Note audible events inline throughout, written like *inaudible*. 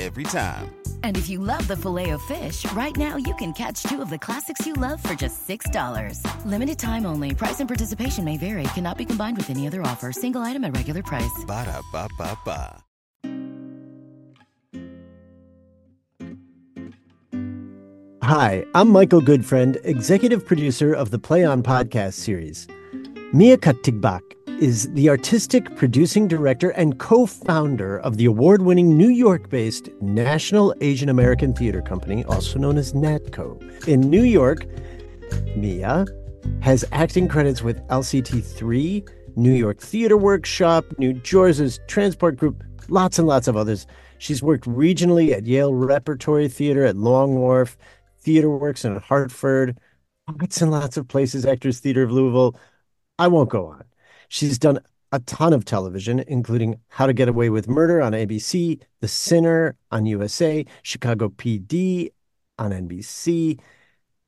every time. And if you love the filet of fish, right now you can catch two of the classics you love for just $6. Limited time only. Price and participation may vary. Cannot be combined with any other offer. Single item at regular price. Ba da ba ba ba. Hi, I'm Michael Goodfriend, executive producer of the Play On podcast series. Mia Katigbak is the artistic producing director and co founder of the award winning New York based National Asian American Theater Company, also known as NATCO. In New York, Mia has acting credits with LCT3, New York Theater Workshop, New Jersey's Transport Group, lots and lots of others. She's worked regionally at Yale Repertory Theater at Long Wharf, Theater Works in Hartford, lots and lots of places, Actors Theater of Louisville. I won't go on. She's done a ton of television, including How to Get Away with Murder on ABC, The Sinner on USA, Chicago PD on NBC,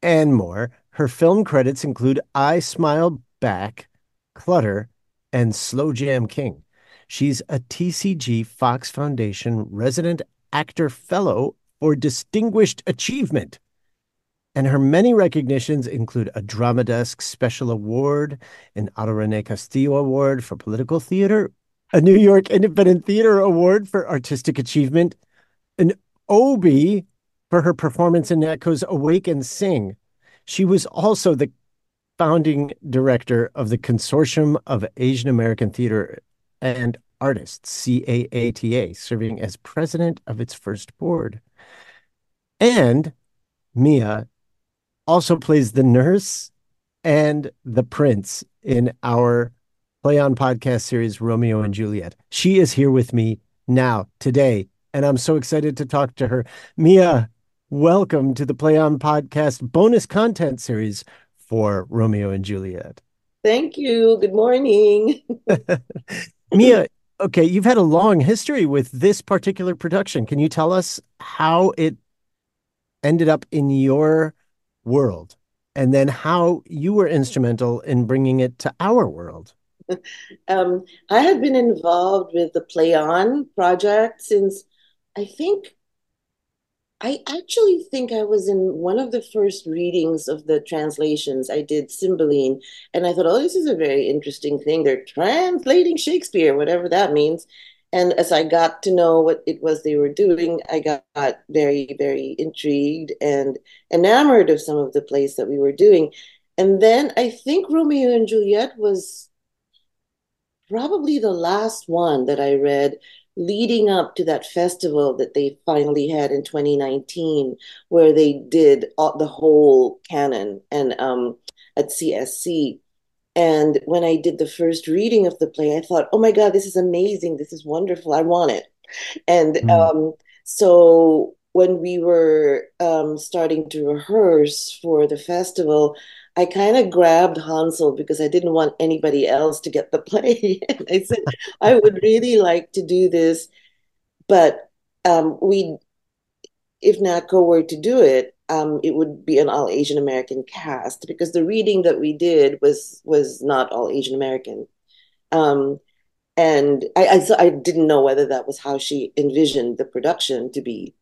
and more. Her film credits include I Smile Back, Clutter, and Slow Jam King. She's a TCG Fox Foundation resident actor fellow for distinguished achievement. And her many recognitions include a Drama Desk Special Award, an Otto Castillo Award for Political Theater, a New York Independent Theater Award for Artistic Achievement, an Obie for her performance in Natco's Awake and Sing. She was also the founding director of the Consortium of Asian American Theater and Artists, CAATA, serving as president of its first board. And Mia also plays the nurse and the prince in our Play On podcast series, Romeo and Juliet. She is here with me now, today, and I'm so excited to talk to her. Mia, welcome to the Play On podcast bonus content series for Romeo and Juliet. Thank you. Good morning. *laughs* Mia, okay, you've had a long history with this particular production. Can you tell us how it ended up in your world and then how you were instrumental in bringing it to our world? *laughs* Um, I had been involved with the Play On project since I think I actually think I was in one of the first readings of the translations. I did Cymbeline, and I thought, oh, this is a very interesting thing. They're translating Shakespeare, whatever that means. And as I got to know what it was they were doing, I got very, very intrigued and enamored of some of the plays that we were doing. And then I think Romeo and Juliet was probably the last one that I read leading up to that festival that they finally had in 2019, where they did all, the whole canon and um, at CSC. And when I did the first reading of the play, I thought, oh my God, this is amazing. This is wonderful. I want it. And mm. um, so when we were um, starting to rehearse for the festival, I kind of grabbed Hansol because I didn't want anybody else to get the *laughs* play. and I said, I would *laughs* really like to do this, but um, we, if NATCO were to do it, um, it would be an all Asian American cast because the reading that we did was was not all Asian American, um, and I, I, I didn't know whether that was how she envisioned the production to be.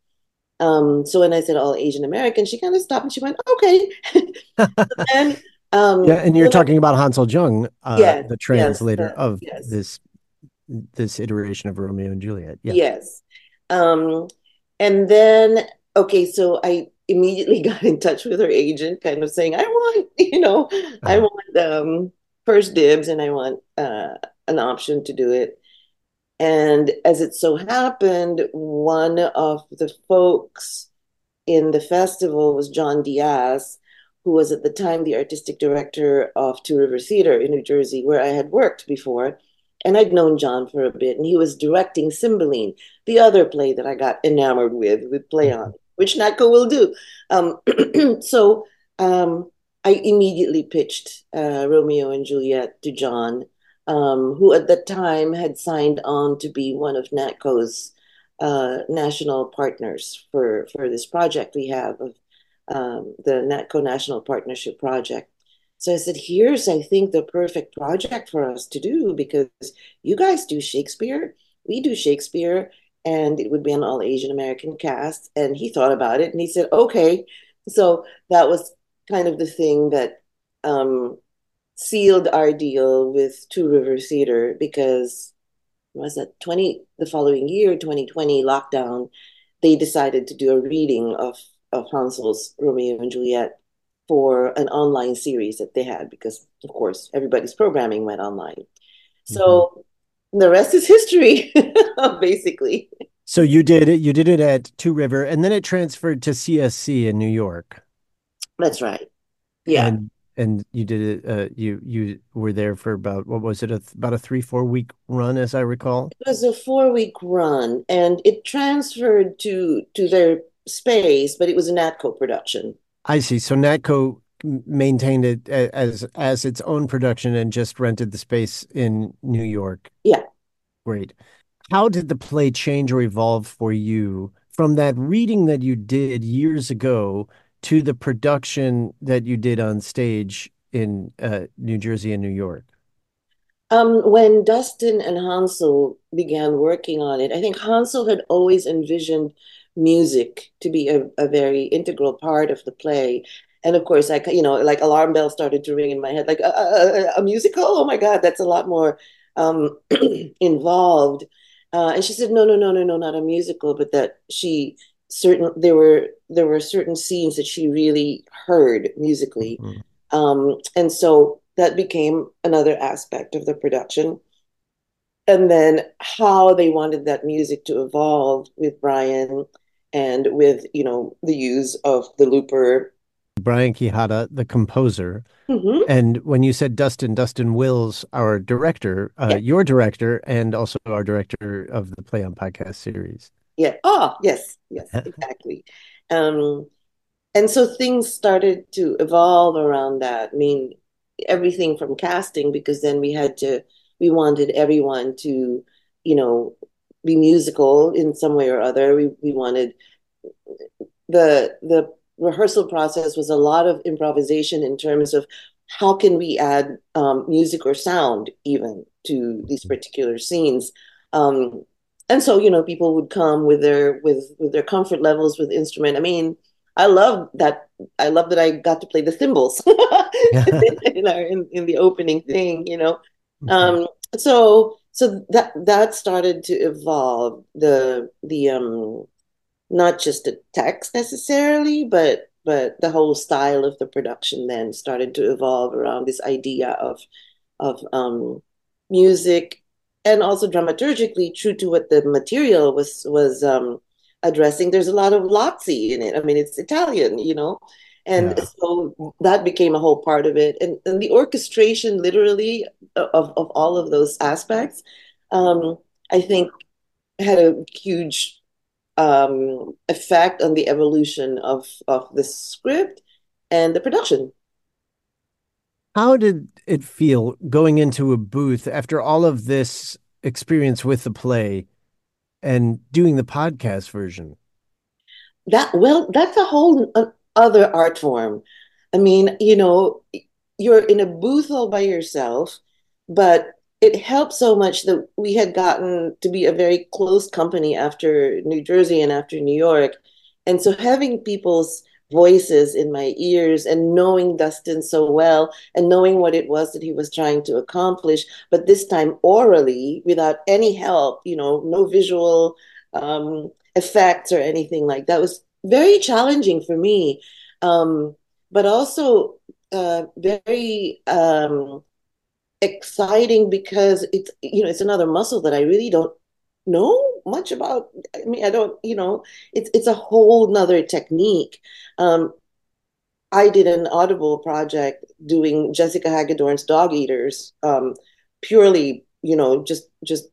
Um, so when I said all Asian American, she kind of stopped and she went, okay. *laughs* then, um, yeah, and you're talking about Hansol Jung, uh, yeah, the translator yes, uh, of yes. this this iteration of Romeo and Juliet. Yeah. Yes. Um, and then, okay, so I immediately *laughs* got in touch with her agent, kind of saying, I want, *laughs* you know, uh-huh. I want um, first dibs and I want uh, an option to do it. And as it so happened, one of the folks in the festival was John Dias, who was at the time the artistic director of Two River Theater in New Jersey, where I had worked before. And I'd known John for a bit, and he was directing Cymbeline, the other play that I got enamored with, with Play On, which NATCO will do. Um, *clears throat* so um, I immediately pitched uh, Romeo and Juliet to John, um, who at the time had signed on to be one of NATCO's uh, national partners for, for this project we have of um, the NATCO National Partnership Project. So I said, here's, I think, the perfect project for us to do because you guys do Shakespeare, we do Shakespeare, and it would be an all Asian American cast. And he thought about it and he said, okay. So that was kind of the thing that um, sealed our deal with Two River Theater because was that 20 the following year 2020 lockdown they decided to do a reading of of Hansol's Romeo and Juliet for an online series that they had because of course everybody's programming went online mm-hmm. so the rest is history *laughs* basically. So you did it you did it at two river and then it transferred to csc in new york. That's right. Yeah. And and you did it uh, you you were there for about what was it a, about a three four week run as i recall? It was a four week run and it transferred to to their space but it was a natco production. I see. So natco maintained it as as its own production and just rented the space in new york yeah great how did the play change or evolve for you from that reading that you did years ago to the production that you did on stage in uh, New Jersey and New York? Um, when Dustin and Hansol began working on it, I think Hansol had always envisioned music to be a, a very integral part of the play. And of course, I, you know, like alarm bells started to ring in my head, like a, a, a musical. Oh my God, that's a lot more um, *clears throat* involved. Uh, and she said, no, no, no, no, no, not a musical, but that she certain there were there were certain scenes that she really heard musically mm-hmm. um, and so that became another aspect of the production and then how they wanted that music to evolve with brian and with you know the use of the looper brian quijada the composer mm-hmm. and when you said dustin dustin wills our director uh, yeah. your director and also our director of the play on podcast series yeah. Oh, yes, yes, exactly. Um, and so things started to evolve around that. I mean, everything from casting, because then we had to, we wanted everyone to, you know, be musical in some way or other. We we wanted the the rehearsal process was a lot of improvisation in terms of how can we add um, music or sound even to these particular scenes. Um, and so you know people would come with their with with their comfort levels with instrument i mean i love that i love that i got to play the cymbals *laughs* *laughs* in, our, in, in the opening thing you know mm-hmm. um so so that that started to evolve the the um not just the text necessarily but but the whole style of the production then started to evolve around this idea of of um music and also dramaturgically true to what the material was was um, addressing. There's a lot of Lazzi in it. I mean, it's Italian, you know, and yeah. so that became a whole part of it. And, and the orchestration, literally, of of all of those aspects, um, I think, had a huge um, effect on the evolution of of the script and the production. How did it feel going into a booth after all of this experience with the play and doing the podcast version? That well, that's a whole other art form. I mean, you know, you're in a booth all by yourself, but it helped so much that we had gotten to be a very close company after New Jersey and after New York. And so having people's voices in my ears and knowing Dustin so well and knowing what it was that he was trying to accomplish, but this time orally without any help, you know, no visual um, effects or anything like that was very challenging for me. Um, but also uh, very um, exciting because it's you know it's another muscle that I really don't know much about. I mean, I don't, you know, it's it's a whole nother technique. Um, I did an Audible project doing Jessica Hagedorn's Dogeaters, um, purely, you know, just just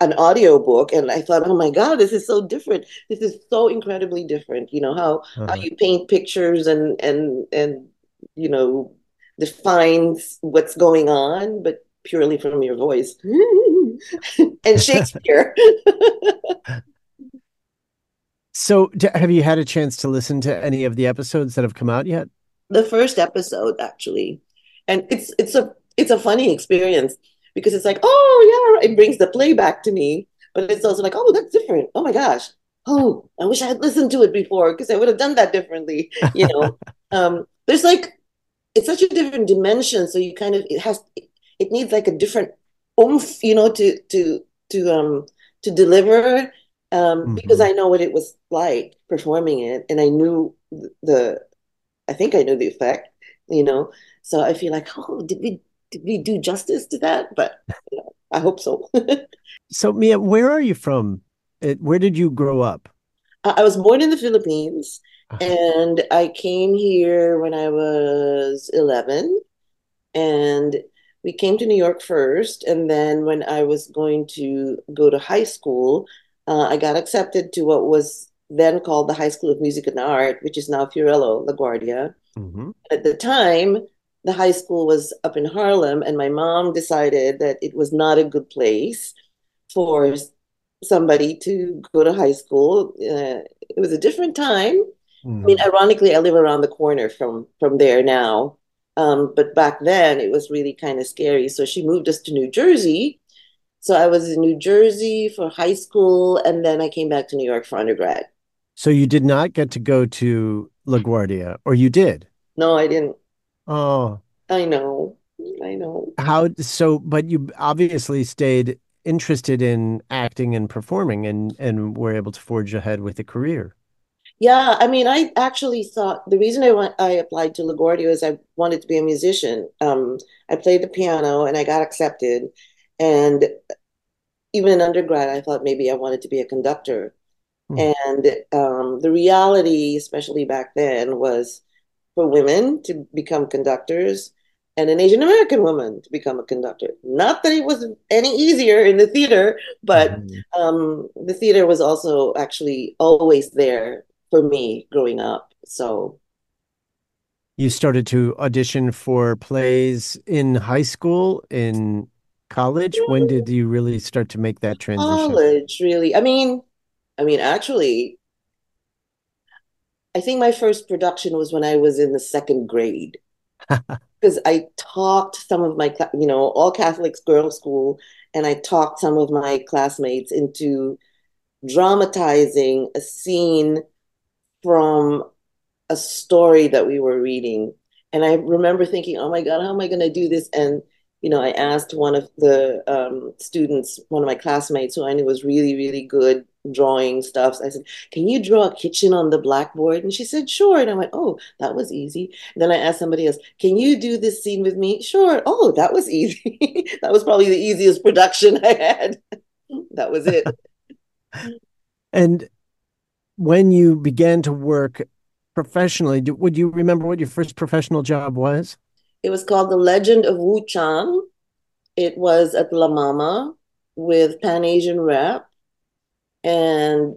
an audio book and I thought, oh my God, this is so different. This is so incredibly different. You know, how Uh-huh. how you paint pictures and and and you know defines what's going on, but purely from your voice. *laughs* and Shakespeare. *laughs* So, have you had a chance to listen to any of the episodes that have come out yet? the first episode actually and it's it's a it's a funny experience because it's like oh yeah it brings the play back to me but it's also like oh that's different oh my gosh oh i wish i had listened to it before because i would have done that differently you know *laughs* um there's like it's such a different dimension so you kind of it has it needs like a different oomph you know to to to um to deliver um because Mhm. i know what it was like performing it and i knew the I think I know the effect, you know. So I feel like, oh, did we did we do justice to that? But you know, I hope so. *laughs* So, Mia, where are you from? Where did you grow up? I was born in the Philippines. And I came here when I was 11, and we came to New York first, and then when I was going to go to high school, uh, I got accepted to what was then called the High School of Music and Art, which is now Fiorello LaGuardia. Mhm. At the time, the high school was up in Harlem, and my mom decided that it was not a good place for somebody to go to high school. Uh, it was a different time. I mean, ironically, I live around the corner from from there now. Um, but back then, it was really kind of scary. So she moved us to New Jersey. So I was in New Jersey for high school, and then I came back to New York for undergrad. So, you did not get to go to LaGuardia, or you did? No, I didn't. Oh, I know. I know. how so? But you obviously stayed interested in acting and performing, and and were able to forge ahead with a career. Yeah, I mean, I actually thought the reason I went, I applied to LaGuardia is I wanted to be a musician. Um, I played the piano and I got accepted. And even in undergrad, I thought maybe I wanted to be a conductor. Hmm. And um, the reality, especially back then, was for women to become conductors and an Asian American woman to become a conductor. Not that it was any easier in the theater, but Mhm. um, the theater was also actually always there for me growing up. So You started to audition for plays in high school, in college. When mm-hmm. did you really start to make that transition? college, really. I mean, I mean, actually, I think my first production was when I was in the second grade. *laughs* Because I talked some of my, you know, all Catholics girls' school, and I talked some of my classmates into dramatizing a scene from a story that we were reading. And I remember thinking, oh my God, how am I going to do this? And, you know, I asked one of the um, students, one of my classmates who I knew was really, really good drawing stuff. I said, can you draw a kitchen on the blackboard? And she said, sure. And I went, oh, that was easy. And then I asked somebody else, can you do this scene with me? Sure. Oh, that was easy. *laughs* that was probably the easiest production *laughs* I had. that was it. And when you began to work professionally, do, would you remember what your first professional job was? It was called The Legend of Wu Chang. It was at La Mama with Pan Asian Rep. And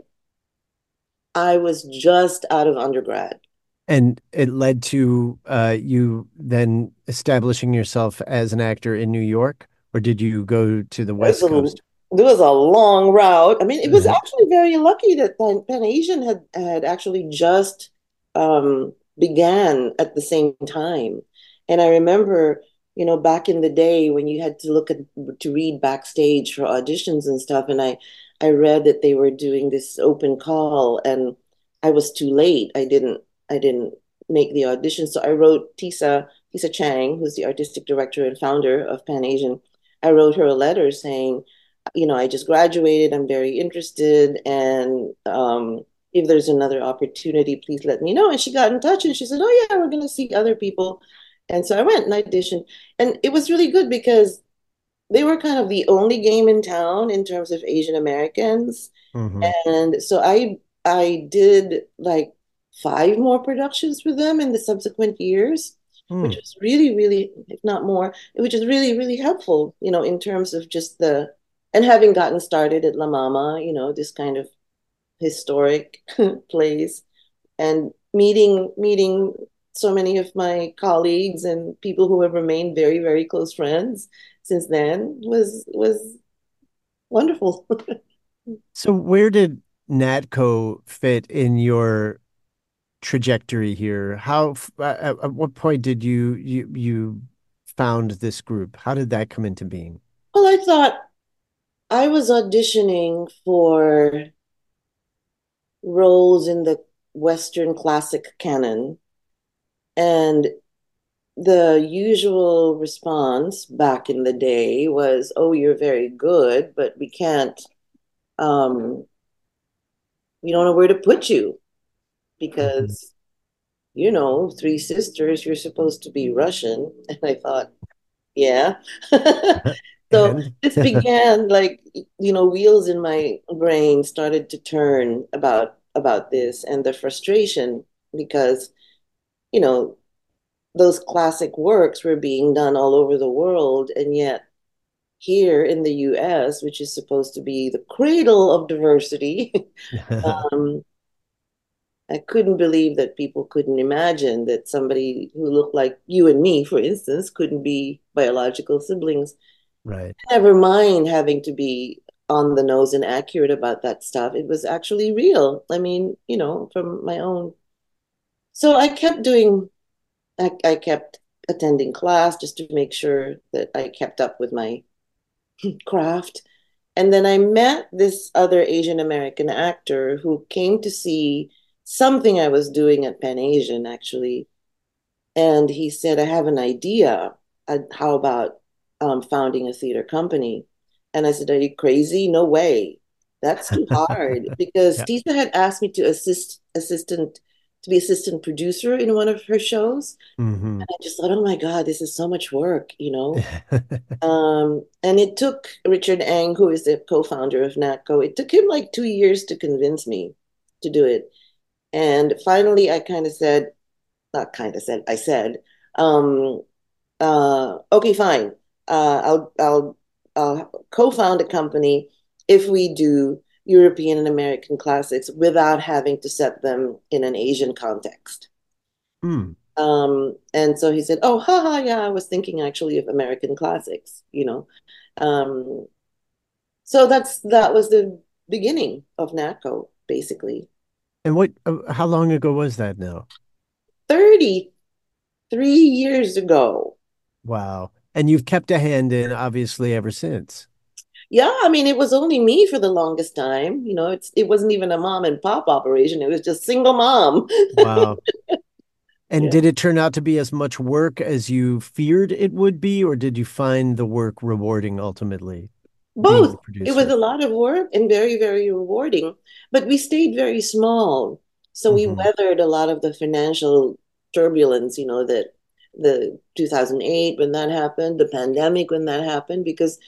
I was just out of undergrad. And it led to uh, you then establishing yourself as an actor in New York, or did you go to the West Coast? There was a long route. I mean, it was Mhm. actually very lucky that Pan, Pan Asian had had actually just um, began at the same time. And I remember, you know, back in the day when you had to look at to read backstage for auditions and stuff, and I I read that they were doing this open call, and I was too late. I didn't I didn't make the audition, so I wrote Tisa Tisa Chang, who's the artistic director and founder of Pan Asian. I wrote her a letter saying you know, I just graduated. I'm very interested. And um, if there's another opportunity, please let me know. And she got in touch and she said, Oh, yeah, we're going to see other people. And so I went and I auditioned. And it was really good because they were kind of the only game in town in terms of Asian Americans. Mhm. And so I I did like five more productions for them in the subsequent years, Hmm. which was really, really, if not more, which is really, really helpful, you know, in terms of just the and having gotten started at La Mama, you know, this kind of historic *laughs* place, and meeting meeting so many of my colleagues and people who have remained very very close friends since then was was wonderful. *laughs* so where did Natco fit in your trajectory here? How at, at what point did you you you found this group? How did that come into being? Well, I thought I was auditioning for roles in the Western classic canon. And the usual response back in the day was, oh, you're very good, but we can't, um, we don't know where to put you because, mm-hmm. you know, three sisters, you're supposed to be Russian. *laughs* And I thought, yeah. *laughs* so this began like, you know, wheels in my brain started to turn about about this and the frustration because, you know, those classic works were being done all over the world, and yet here in the US, which is supposed to be the cradle of diversity, *laughs* um, I couldn't believe that people couldn't imagine that somebody who looked like you and me, for instance, couldn't be biological siblings. Right. Never mind having to be on the nose and accurate about that stuff. It was actually real. I mean, you know, from my own. So I kept doing, I, I kept attending class just to make sure that I kept up with my *laughs* craft. And then I met this other Asian American actor who came to see something I was doing at Pan Asian, actually. And he said, I have an idea. How about um, founding a theater company? And I said, Are you crazy? No way. That's too hard *laughs* because yeah. Tisa had asked me to assist assistant to be assistant producer in one of her shows. Mm-hmm. And I just thought, oh my God, this is so much work, you know? *laughs* um, and it took Richard Ang, who is the co-founder of NATCO, it took him like two years to convince me to do it. And finally I kind of said, not kind of said, I said, um, uh, okay, fine. Uh, I'll I'll uh, co-found a company if we do European and American classics without having to set them in an Asian context. Mm. Um, and so he said, "Oh, haha, yeah, I was thinking actually of American classics, you know." Um, so that's that was the beginning of NATCO, basically. And what? Uh, how long ago was that now? Thirty-three years ago. Wow and you've kept a hand in obviously ever since. Yeah i mean it was only me for the longest time. You know it's it wasn't even a mom and pop operation. It was just single mom. Wow. *laughs* And yeah. did it turn out to be as much work as you feared it would be or did you find the work rewarding ultimately both. It was a lot of work and very very rewarding but we stayed very small. So mm-hmm. we weathered a lot of the financial turbulence you know that the 2008 when that happened, the pandemic when that happened, because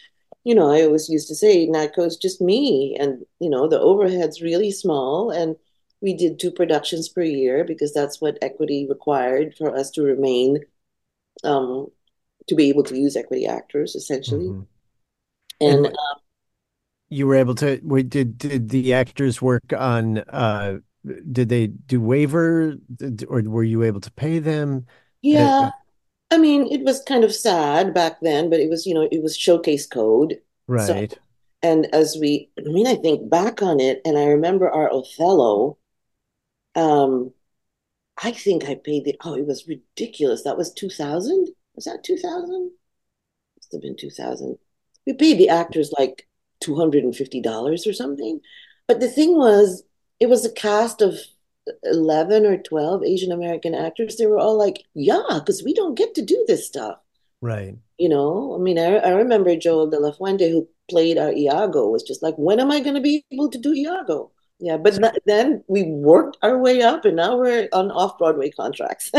you know I always used to say NATCO's just me, and you know the overhead's really small, and we did two productions per year because that's what equity required for us to remain, um, to be able to use equity actors essentially, mm-hmm. and. um, you were able to did did the actors work on uh did they do waiver or were you able to pay them yeah. I mean, it was kind of sad back then, but it was, you know, it was showcase code. Right. So, and as we, I mean, I think back on it, and I remember our Othello. Um, I think I paid the, oh, it was ridiculous. That was 2000? Was that 2000? Must have been 2000. We paid the actors like $250 or something. But the thing was, it was a cast of 11 or 12 Asian American actors, they were all like, yeah, because we don't get to do this stuff. Right. You know, I mean, I, I remember Joel de la Fuente, who played our Iago, was just like, when am I going to be able to do Iago? Yeah, but so, then we worked our way up and now we're on off Broadway contracts.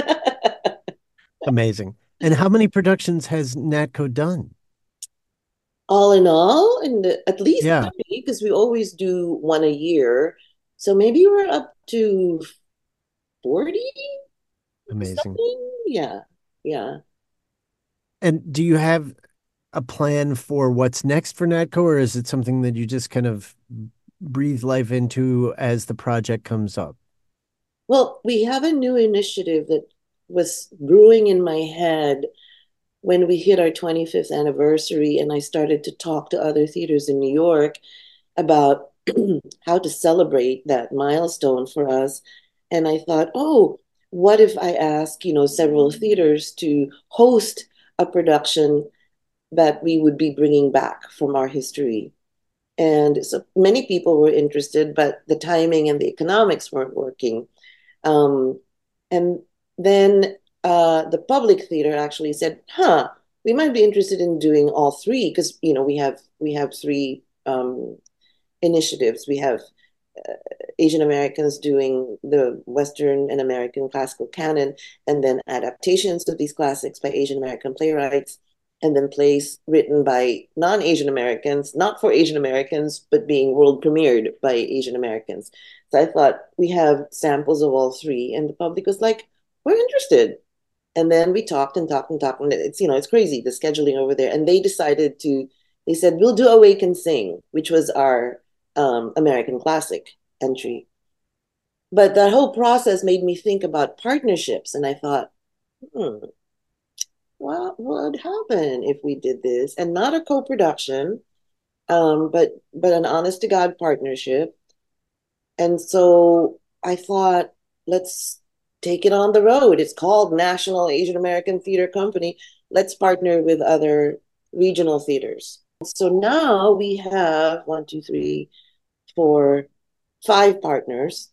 *laughs* Amazing. And how many productions has Natco done? All in all, and at least yeah. because we always do one a year. So maybe we're up to 40. Amazing. Yeah. Yeah. And do you have a plan for what's next for NATCO, or is it something that you just kind of breathe life into as the project comes up? Well, we have a new initiative that was brewing in my head when we hit our 25th anniversary, and I started to talk to other theaters in New York about *clears throat* how to celebrate that milestone for us. And I thought, oh, what if I ask, you know, several theaters to host a production that we would be bringing back from our history? And so many people were interested, but the timing and the economics weren't working. Um, and then uh, the public theater actually said, "Huh, we might be interested in doing all three because you know we have we have three um, initiatives. We have uh, Asian Americans doing the Western and American classical canon, and then adaptations of these classics by Asian American playwrights, and then plays written by non Asian Americans, not for Asian Americans, but being world premiered by Asian Americans. So I thought we have samples of all three, and the public was like, "We're interested." And then we talked and talked and talked, and it's you know it's crazy the scheduling over there. And they decided to, they said we'll do Awake and Sing, which was our um, American classic entry. But that whole process made me think about partnerships, and I thought, hmm, what would happen if we did this, and not a co-production, um, but but an honest to God partnership. And so I thought, let's take it on the road. It's called National Asian American Theater Company. Let's partner with other regional theaters. So now we have one, two, three, four, five partners.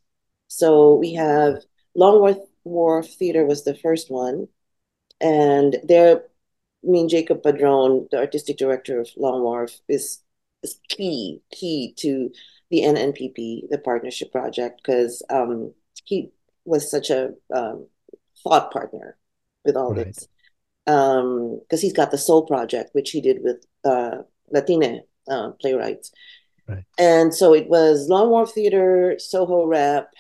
So we have Longworth Wharf Theater was the first one, and there, I mean Jacob Padron, the artistic director of Long Wharf, is is key key to the NNPP, the partnership project, because um, he was such a um, thought partner with all right. this. Because um, he's got the Sol Project, which he did with uh, Latine uh, playwrights. Right. And so it was Long Wharf Theater, Soho Rep,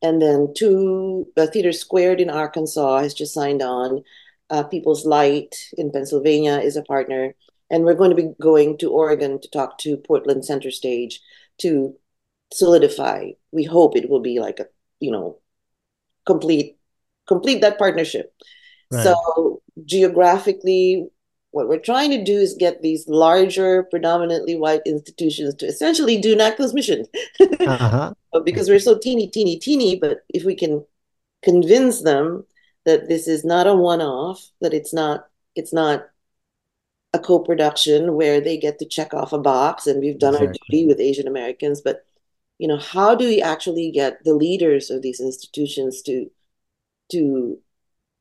and then two uh, Theater Squared in Arkansas has just signed on. Uh, People's Light in Pennsylvania is a partner, and we're going to be going to Oregon to talk to Portland Center Stage to solidify. We hope it will be like a you know complete complete that partnership. Right. So geographically, what we're trying to do is get these larger, predominantly white institutions to essentially do NATCO's mission. uh-huh. *laughs* because we're so teeny, teeny, teeny, but if we can convince them that this is not a one-off, that it's not it's not a co-production where they get to check off a box and we've done exactly. our duty with Asian Americans, but you know how do we actually get the leaders of these institutions to to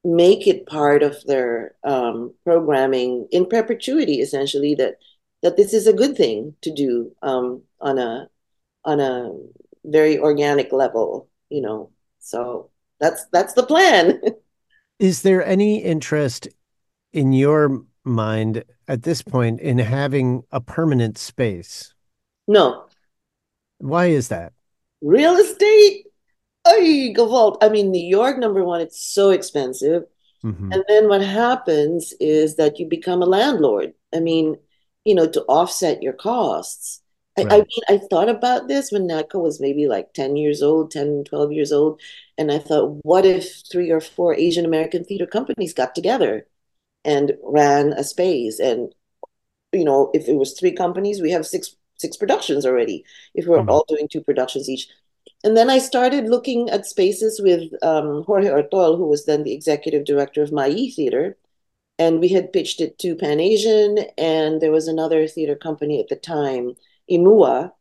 make it part of their um, programming in perpetuity essentially that that this is a good thing to do um, on a on a very organic level you know so that's that's the plan *laughs* is there any interest in your mind at this point in having a permanent space no why is that? Real estate? Oh, Gewalt. I mean, New York, number one, it's so expensive. Mm-hmm. And then what happens is that you become a landlord. I mean, you know, to offset your costs. Right. I, I, mean, I thought about this when NATCO was maybe like 10 years old, 10, 12 years old. And I thought, what if three or four Asian American theater companies got together and ran a space? And, you know, if it was three companies, we have six six productions already if we're mm-hmm. all doing two productions each and then i started looking at spaces with um, jorge ortoll who was then the executive director of ma-yi theater and we had pitched it to pan asian and there was another theater company at the time imua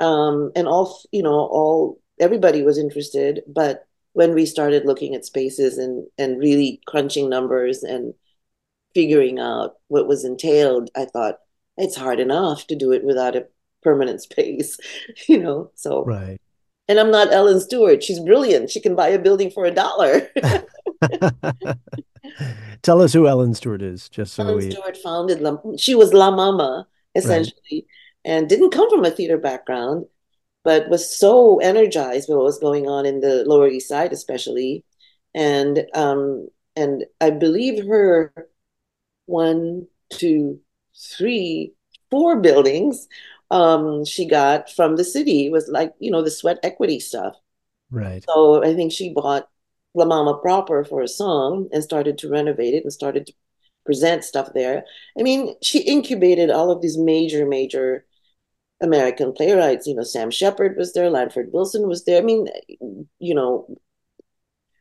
um, and all you know all everybody was interested but when we started looking at spaces and and really crunching numbers and figuring out what was entailed i thought it's hard enough to do it without a permanent *laughs* space, *laughs* you know. So right. And I'm not Ellen Stewart. She's brilliant. She can buy a building for a dollar. *laughs* Tell us who Ellen Stewart is, just so Ellen we. Stewart founded. La, she was La Mama essentially, right. and didn't come from a theater background, but was so energized by what was going on in the Lower East Side, especially, and um, and I believe her one, two, three, four buildings um, she got from the city. It was like, you know, the sweat equity stuff. Right. So I think she bought La Mama proper for a song and started to renovate it and started to present stuff there. I mean, she incubated all of these major, major American playwrights. You know, Sam Shepard was there, Lanford Wilson was there. I mean, you know,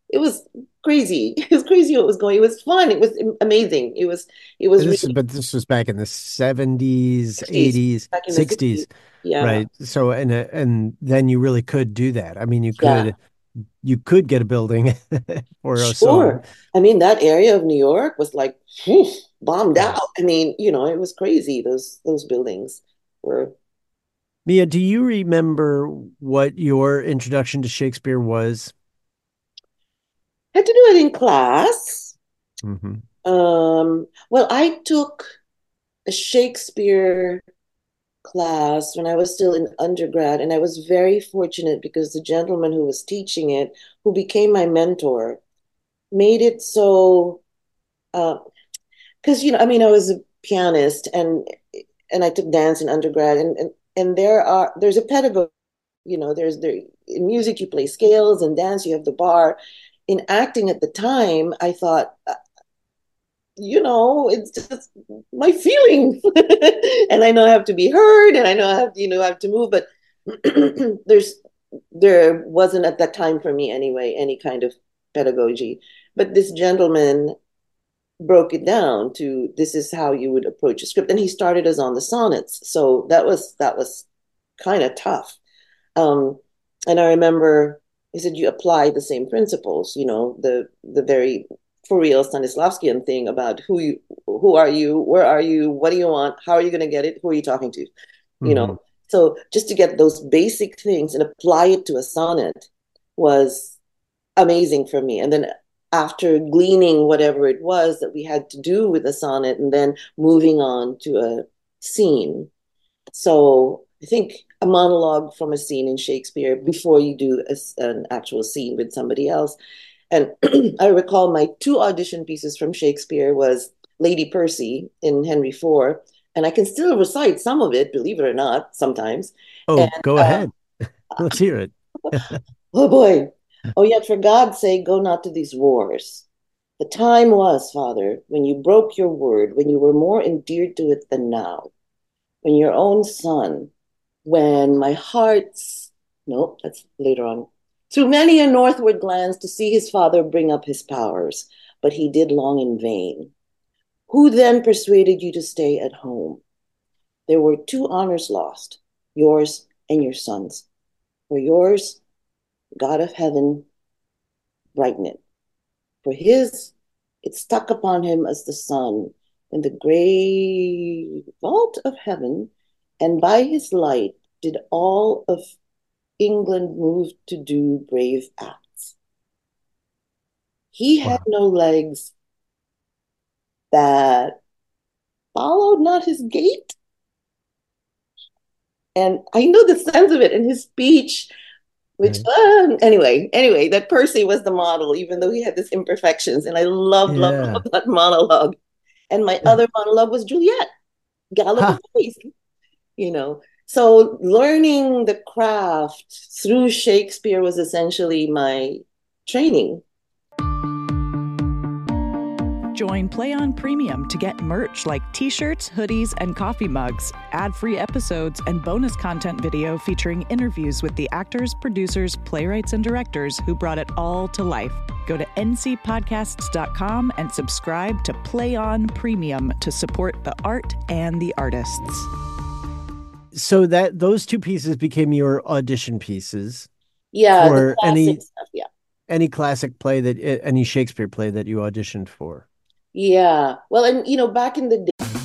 it was crazy. *laughs* It was crazy what was going. It was fun. It was amazing. It was it was. This, really, but this was back in the seventies, eighties, sixties, yeah. right? So and uh, and then you really could do that. I mean, you could. Yeah. You could get a building *laughs* for a Sure. song. I mean, that area of New York was like phew, bombed out. I mean, you know, it was crazy. Those those buildings were. Mia, do you remember what your introduction to Shakespeare was? Had to do it in class. hmm Um, well, I took a Shakespeare class when I was still in undergrad, and I was very fortunate because the gentleman who was teaching it, who became my mentor, made it so. Because you know, I mean, I was a pianist, and and I took dance in undergrad, and and, and there are there's a pedagogy. You know, there's there in music you play scales, and dance you have the bar. In acting at the time, I thought you know, it's just my feelings. *laughs* and I know I have to be heard and I know I have you know, I have to move, but *clears throat* there's there wasn't at that time for me anyway, any kind of pedagogy. But this gentleman broke it down to this is how you would approach a script. And he started us on the sonnets. So that was that was kind of tough. Um, and I remember he said you apply the same principles, you know, the the very for real Stanislavskian thing about who you who are you, where are you, what do you want, how are you going to get it, who are you talking to, you know. Mm-hmm. So just to get those basic things and apply it to a sonnet was amazing for me. And then after gleaning whatever it was that we had to do with a sonnet, and then moving on to a scene. So I think a monologue from a scene in Shakespeare before you do a, an actual scene with somebody else. And *clears throat* I recall my two audition pieces from Shakespeare was Lady Percy in Henry IV, and I can still recite some of it, believe it or not, sometimes. Oh, And, go uh, ahead. *laughs* Let's hear it. *laughs* Oh boy. Oh, yet for God's sake, go not to these wars. The time was, Father, when you broke your word, when you were more endeared to it than now, when your own son, when my heart's, no, that's later on, through many a northward glance to see his father bring up his powers, but he did long in vain. Who then persuaded you to stay at home? There were two honors lost, yours and your son's. For yours, God of heaven, brighten it. For his, it stuck upon him as the sun in the gray vault of heaven, and by his light did all of England move to do brave acts. He had no legs that followed not his gait. And I know the sense of it in his speech, which um, anyway, anyway, that Percy was the model, even though he had his imperfections. And I love, love, Yeah. love that monologue. And my other monologue was Juliet, Gallop Ha. of Face, you know. So learning the craft through Shakespeare was essentially my training. Join Play On Premium to get merch like t shirts, hoodies, and coffee mugs, ad free episodes, and bonus content video featuring interviews with the actors, producers, playwrights, and directors who brought it all to life. Go to ncpodcasts.com and subscribe to Play On Premium to support the art and the artists. So that those two pieces became your audition pieces. Yeah, For any- stuff. Yeah. Any classic play that eh, any Shakespeare play that you auditioned for. Yeah. Well, and you know, back in the day,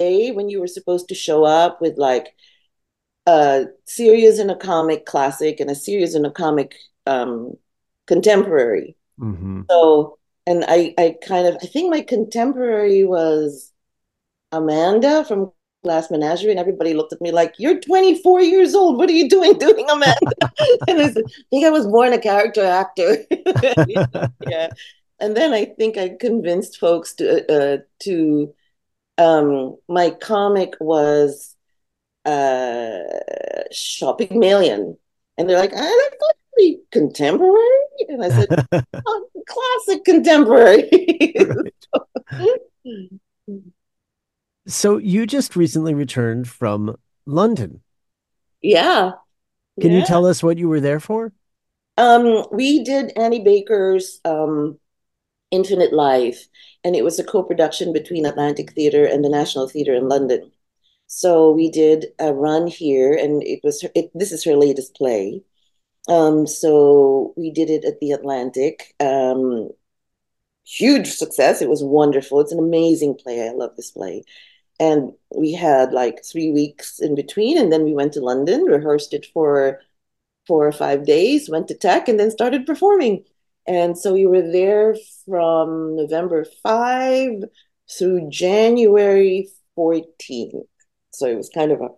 Day when you were supposed to show up with like a series in a comic classic and a series in a comic um, contemporary. Mm-hmm. So, and I, I kind of, I think my contemporary was Amanda from Glass Menagerie, and everybody looked at me like, "You're 24 years old. What are you doing *laughs* doing Amanda?" *laughs* and I said, "I think I was born a character actor." *laughs* yeah, and then I think I convinced folks to uh, to um, my comic was uh, Shopping Million, and they're like, "I like contemporary," and I said, *laughs* oh, "Classic contemporary." *laughs* So you just recently returned from London. Yeah. Can yeah. you tell us what you were there for? Um, we did Annie Baker's um, Infinite Life, and it was a co-production between Atlantic Theatre and the National Theatre in London. So we did a run here, and it was her, it, this is her latest play. Um, so we did it at the Atlantic. Um, huge success. It was wonderful. It's an amazing play. I love this play. And we had like three weeks in between, and then we went to London, rehearsed it for four or five days, went to tech, and then started performing. And so we were there from November 5 through January 14th. So it was kind of a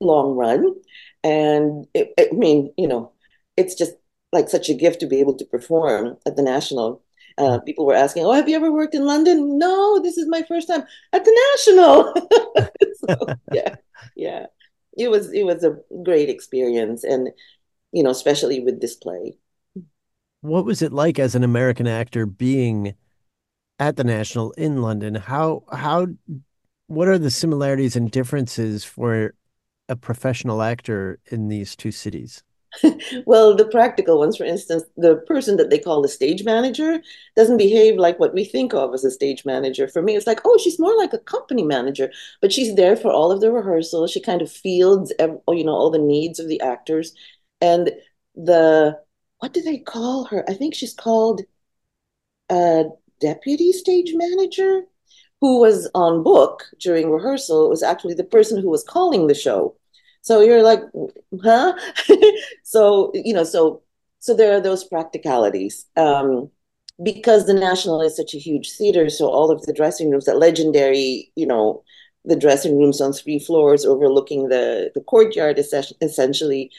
long run. And it, I mean, you know, it's just like such a gift to be able to perform at the National uh, people were asking, "Oh, have you ever worked in London?" No, this is my first time at the National. *laughs* so, *laughs* yeah, yeah, it was it was a great experience, and you know, especially with this play. What was it like as an American actor being at the National in London? How how what are the similarities and differences for a professional actor in these two cities? *laughs* well, the practical ones, for instance, the person that they call the stage manager doesn't behave like what we think of as a stage manager. For me, it's like, oh, she's more like a company manager, but she's there for all of the rehearsals. She kind of fields, you know, all the needs of the actors. And the, what do they call her? I think she's called a deputy stage manager who was on book during rehearsal. It was actually the person who was calling the show. So you're like, huh? *laughs* so, you know, so so there are those practicalities. Um, because the National is such a huge theater, so all of the dressing rooms, that legendary, you know, the dressing rooms on three floors overlooking the the courtyard essentially.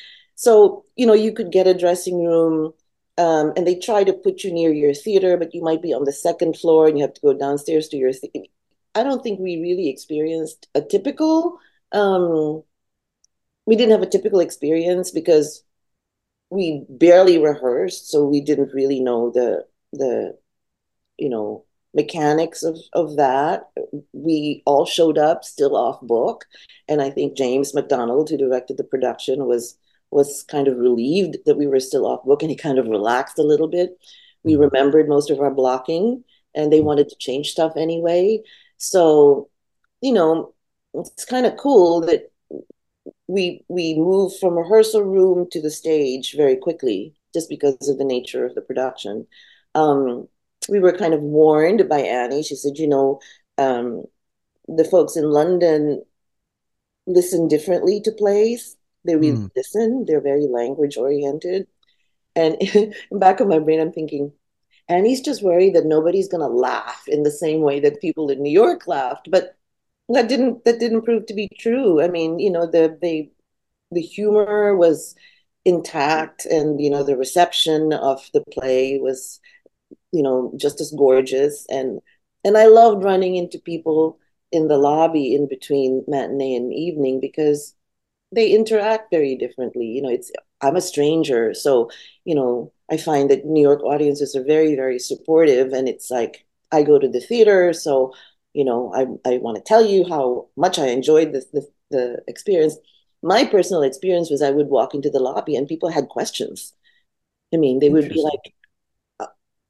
So, you know, you could get a dressing room um, and they try to put you near your theater, but you might be on the second floor and you have to go downstairs to your. Th- I don't think we really experienced a typical um, we didn't have a typical experience because we barely rehearsed, so we didn't really know the the you know mechanics of of that. We all showed up still off book, and I think James Macdonald, who directed the production, was was kind of relieved that we were still off book, and he kind of relaxed a little bit. We mm-hmm. remembered most of our blocking, and they wanted to change stuff anyway. So, you know, it's kind of cool that we we moved from rehearsal room to the stage very quickly just because of the nature of the production. Um, we were kind of warned by Annie. She said, you know, um, the folks in London listen differently to plays. They really mm. listen. They're very language oriented. And *laughs* in the back of my brain, I'm thinking, Annie's just worried that nobody's going to laugh in the same way that people in New York laughed. But that didn't that didn't prove to be true. I mean, you know, the the the humor was intact, and you know, the reception of the play was, you know, just as gorgeous. And and I loved running into people in the lobby in between matinee and evening because they interact very differently. You know, it's I'm a stranger, so you know, I find that New York audiences are very, very supportive, and it's like I go to the theater, so you know, I, I want to tell you how much I enjoyed this, the the experience. My personal experience was I would walk into the lobby and people had questions. I mean, they would be like,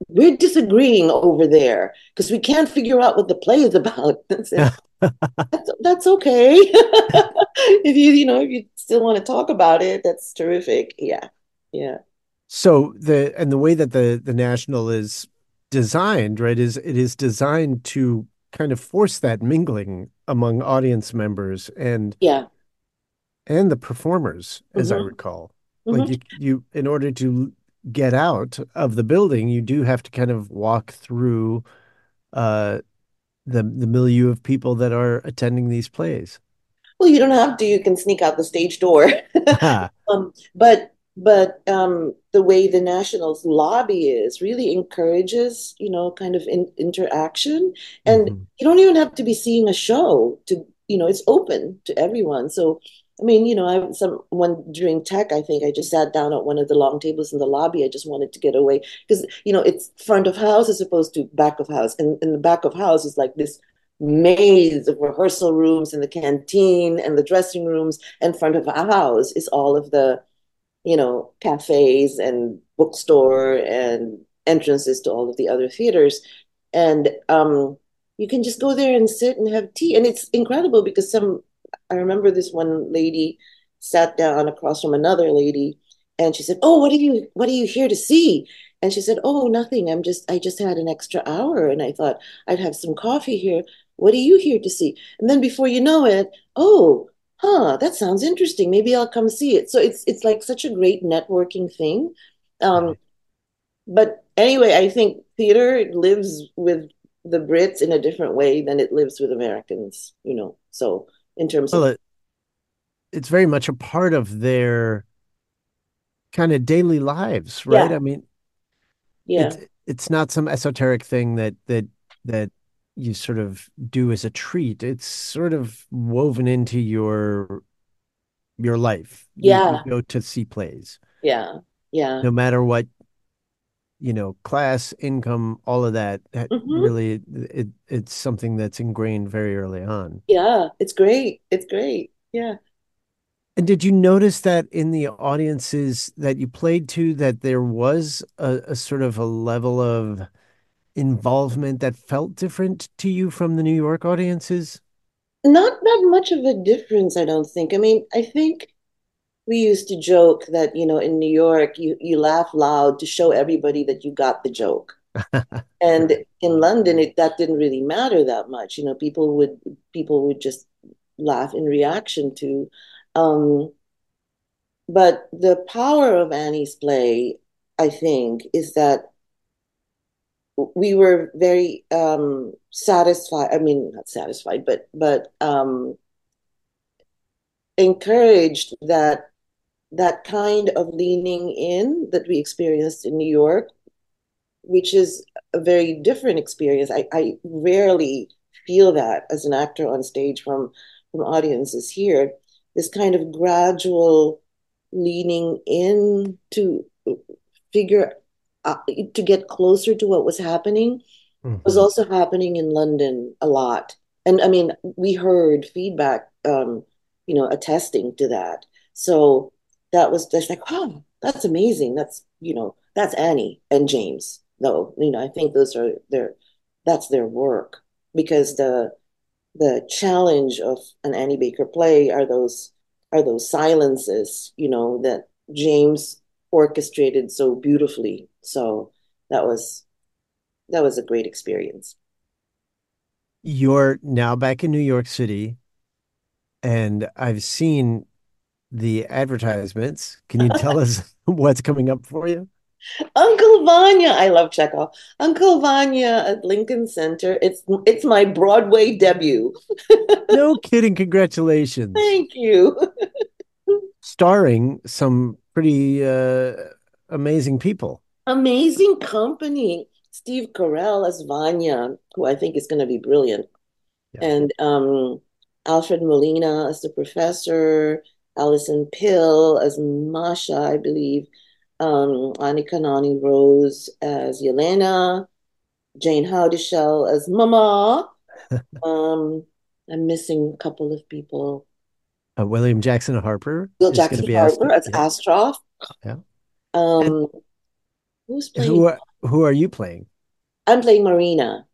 we're disagreeing over there because we can't figure out what the play is about. *laughs* *laughs* that's, that's okay. *laughs* if you, you know, if you still want to talk about it, that's terrific. Yeah. Yeah. So the, and the way that the, the national is designed, right, is it is designed to kind of force that mingling among audience members and Yeah. and the performers, as I Mhm. recall. Mhm. Like you, you, in order to get out of the building, you do have to kind of walk through uh, the the milieu of people that are attending these plays. Well, you don't have to. You can sneak out the stage door. *laughs* *laughs* Um, but but um, the way the Nationals lobby is really encourages, you know, kind of in, interaction. And Mhm. you don't even have to be seeing a show to, you know, it's open to everyone. So, I mean, you know, I some one during tech, I think I just sat down at one of the long tables in the lobby. I just wanted to get away because, you know, it's front of house as opposed to back of house. And in the back of house is like this maze of rehearsal rooms and the canteen and the dressing rooms. And front of house is all of the you know, cafes and bookstore and entrances to all of the other theaters. And um, you can just go there and sit and have tea. And it's incredible because some, I remember this one lady sat down across from another lady and she said, Oh, what are you, what are you here to see? And she said, Oh, nothing. I'm just, I just had an extra hour and I thought I'd have some coffee here. What are you here to see? And then before you know it, oh, huh, that sounds interesting. Maybe I'll come see it. So it's it's like such a great networking thing. Um, but anyway, I think theater lives with the Brits in a different way than it lives with Americans, you know. So in terms Well, of it, it's very much a part of their kind of daily lives, right? Yeah. I mean, yeah, it's it's not some esoteric thing that that that you sort of do as a treat. It's sort of woven into your your life. You- you Yeah. go to see plays, yeah, yeah. no matter what, you know, class, income, all of that. that Mhm. Really, it it's something that's ingrained very early on. Yeah, it's great. It's great. Yeah. And did you notice that in the audiences that you played to, that there was a, a sort of a level of involvement that felt different to you from the New York audiences? Not that much of a difference, I don't think. I mean, I think we used to joke that, you know, in New York, you, you laugh loud to show everybody that you got the joke. *laughs* And in London, it that didn't really matter that much. You know, people would people would just laugh in reaction to. Um, but the power of Annie's play, I think, is that we were very um, satisfied. I mean, not satisfied, but but um, encouraged that that kind of leaning in that we experienced in New York, which is a very different experience. I, I rarely feel that as an actor on stage from from audiences here. This kind of gradual leaning in to figure uh, to get closer to what was happening was Mhm. also happening in London a lot. And I mean, we heard feedback, um, you know, attesting to that. So that was just like, oh, that's amazing. That's, you know, that's Annie and James, though. You know, I think those are their, that's their work because the the challenge of an Annie Baker play are those are those silences, you know, that James orchestrated so beautifully. So that was that was a great experience. You're now back in New York City, and I've seen the advertisements. Can you tell us *laughs* *laughs* what's coming up for you? Uncle Vanya, I love Chekhov. Uncle Vanya at Lincoln Center. It's it's my Broadway debut. *laughs* No kidding. Congratulations. Thank you. Starring some pretty uh, amazing people. Amazing company. Steve Carell as Vanya, who I think is going to be brilliant. Yeah. And um, Alfred Molina as the professor, Alison Pill as Masha, I believe, um, Anika Noni Rose as Yelena, Jayne Houdyshell as Mama. *laughs* um, I'm missing a couple of people. Uh, William Jackson Harper Bill is Jackson Harper as Astro- yeah. Astroff. Yeah. Um, who's playing? Who are who are you playing? I'm playing Marina.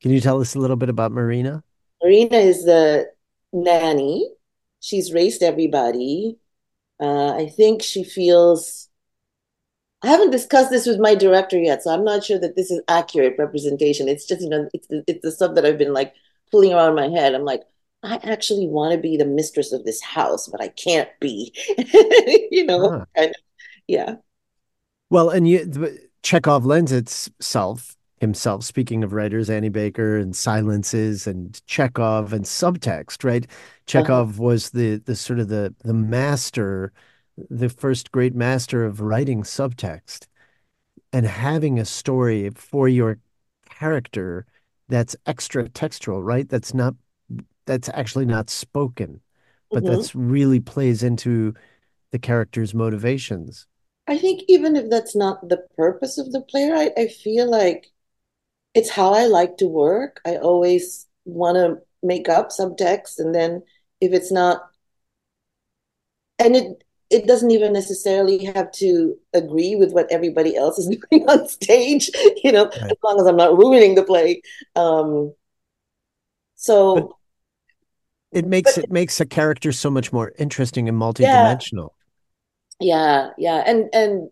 Can you tell us a little bit about Marina? Marina is the nanny. She's raised everybody. Uh, I think she feels I haven't discussed this with my director yet, so I'm not sure that this is accurate representation. It's just you know, it's it's the stuff that I've been like pulling around my head. I'm like, I actually want to be the mistress of this house, but I can't be. *laughs* you know, huh. of, yeah. Well, and you Chekhov lends itself himself. Speaking of writers, Annie Baker and silences and Chekhov and subtext, right? Chekhov uh-huh. was the the sort of the the master, the first great master of writing subtext and having a story for your character that's extra textual, right? That's not that's actually not spoken, but mm-hmm. that's really plays into the character's motivations. I think even if that's not the purpose of the playwright, I feel like it's how I like to work. I always want to make up subtext, and then if it's not, and it it doesn't even necessarily have to agree with what everybody else is *laughs* doing on stage, you know, right. as long as I'm not ruining the play. Um, so. But it makes but, it makes a character so much more interesting and multidimensional. Yeah, yeah, and and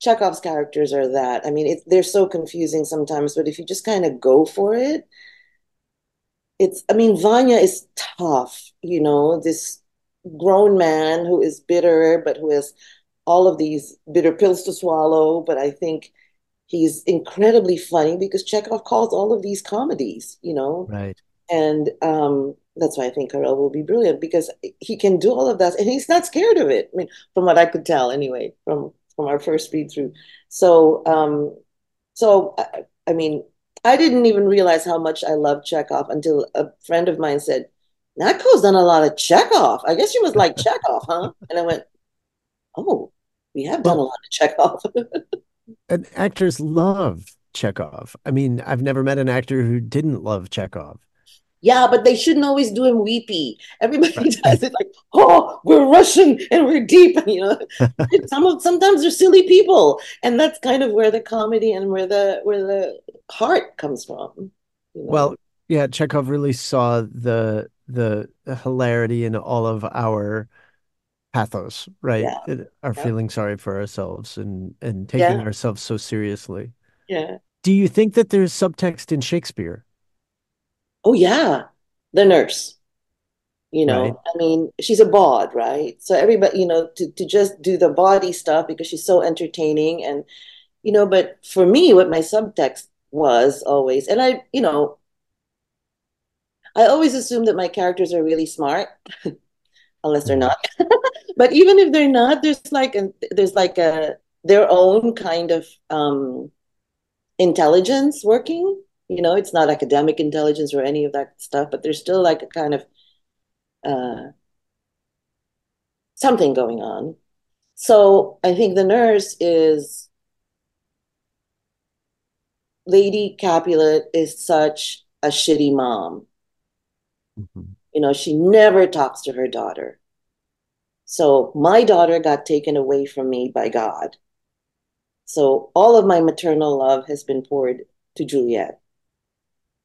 Chekhov's characters are that. I mean, it, they're so confusing sometimes, but if you just kind of go for it, it's. I mean, Vanya is tough. You know, this grown man who is bitter, but who has all of these bitter pills to swallow. But I think he's incredibly funny because Chekhov calls all of these comedies. You know, right? And um, that's why I think Carell will be brilliant because he can do all of that and he's not scared of it. I mean, from what I could tell anyway, from from our first read through. So, um, so I, I mean, I didn't even realize how much I loved Chekhov until a friend of mine said, NATCO's done a lot of Chekhov. I guess she was like Chekhov, huh? And I went, Oh, we have done a lot of Chekhov. *laughs* and actors love Chekhov. I mean, I've never met an actor who didn't love Chekhov. Yeah, but they shouldn't always do him weepy. Everybody *laughs* does it like, oh, we're Russian and we're deep. *laughs* You know, some of sometimes they're silly people, and that's kind of where the comedy and where the where the heart comes from. You know? Well, yeah, Chekhov really saw the the hilarity in all of our pathos, right? Yeah. Our yeah. feeling sorry for ourselves and and taking yeah. ourselves so seriously. Yeah. Do you think that there's subtext in Shakespeare? oh yeah, the nurse. You know, right. I mean, she's a bod, right? So everybody, you know, to, to just do the body stuff because she's so entertaining and you know, but for me, what my subtext was always, and I, you know, I always assume that my characters are really smart, *laughs* unless they're not. *laughs* but even if they're not, there's like a there's like a their own kind of um intelligence working. You know it's not academic intelligence or any of that stuff but there's still like a kind of uh, something going on. So i think the nurse is lady capulet is such a shitty mom mm-hmm. you know she never talks to her daughter. So my daughter got taken away from me by god. So all of my maternal love has been poured to juliet.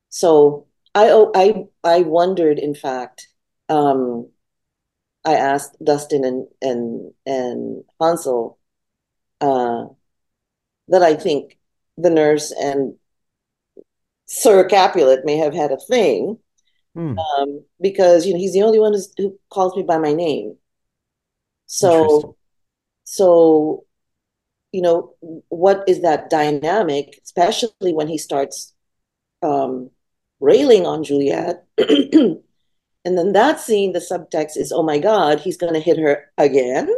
So I oh, I I wondered, in fact, um, I asked Dustin and and and Hansol uh, that I think the nurse and Sir Capulet may have had a thing hmm. um, because you know he's the only one who calls me by my name. So, so you know what is that dynamic, especially when he starts um, railing on Juliet. *clears throat* and then that scene, the subtext is, oh my God, he's going to hit her again.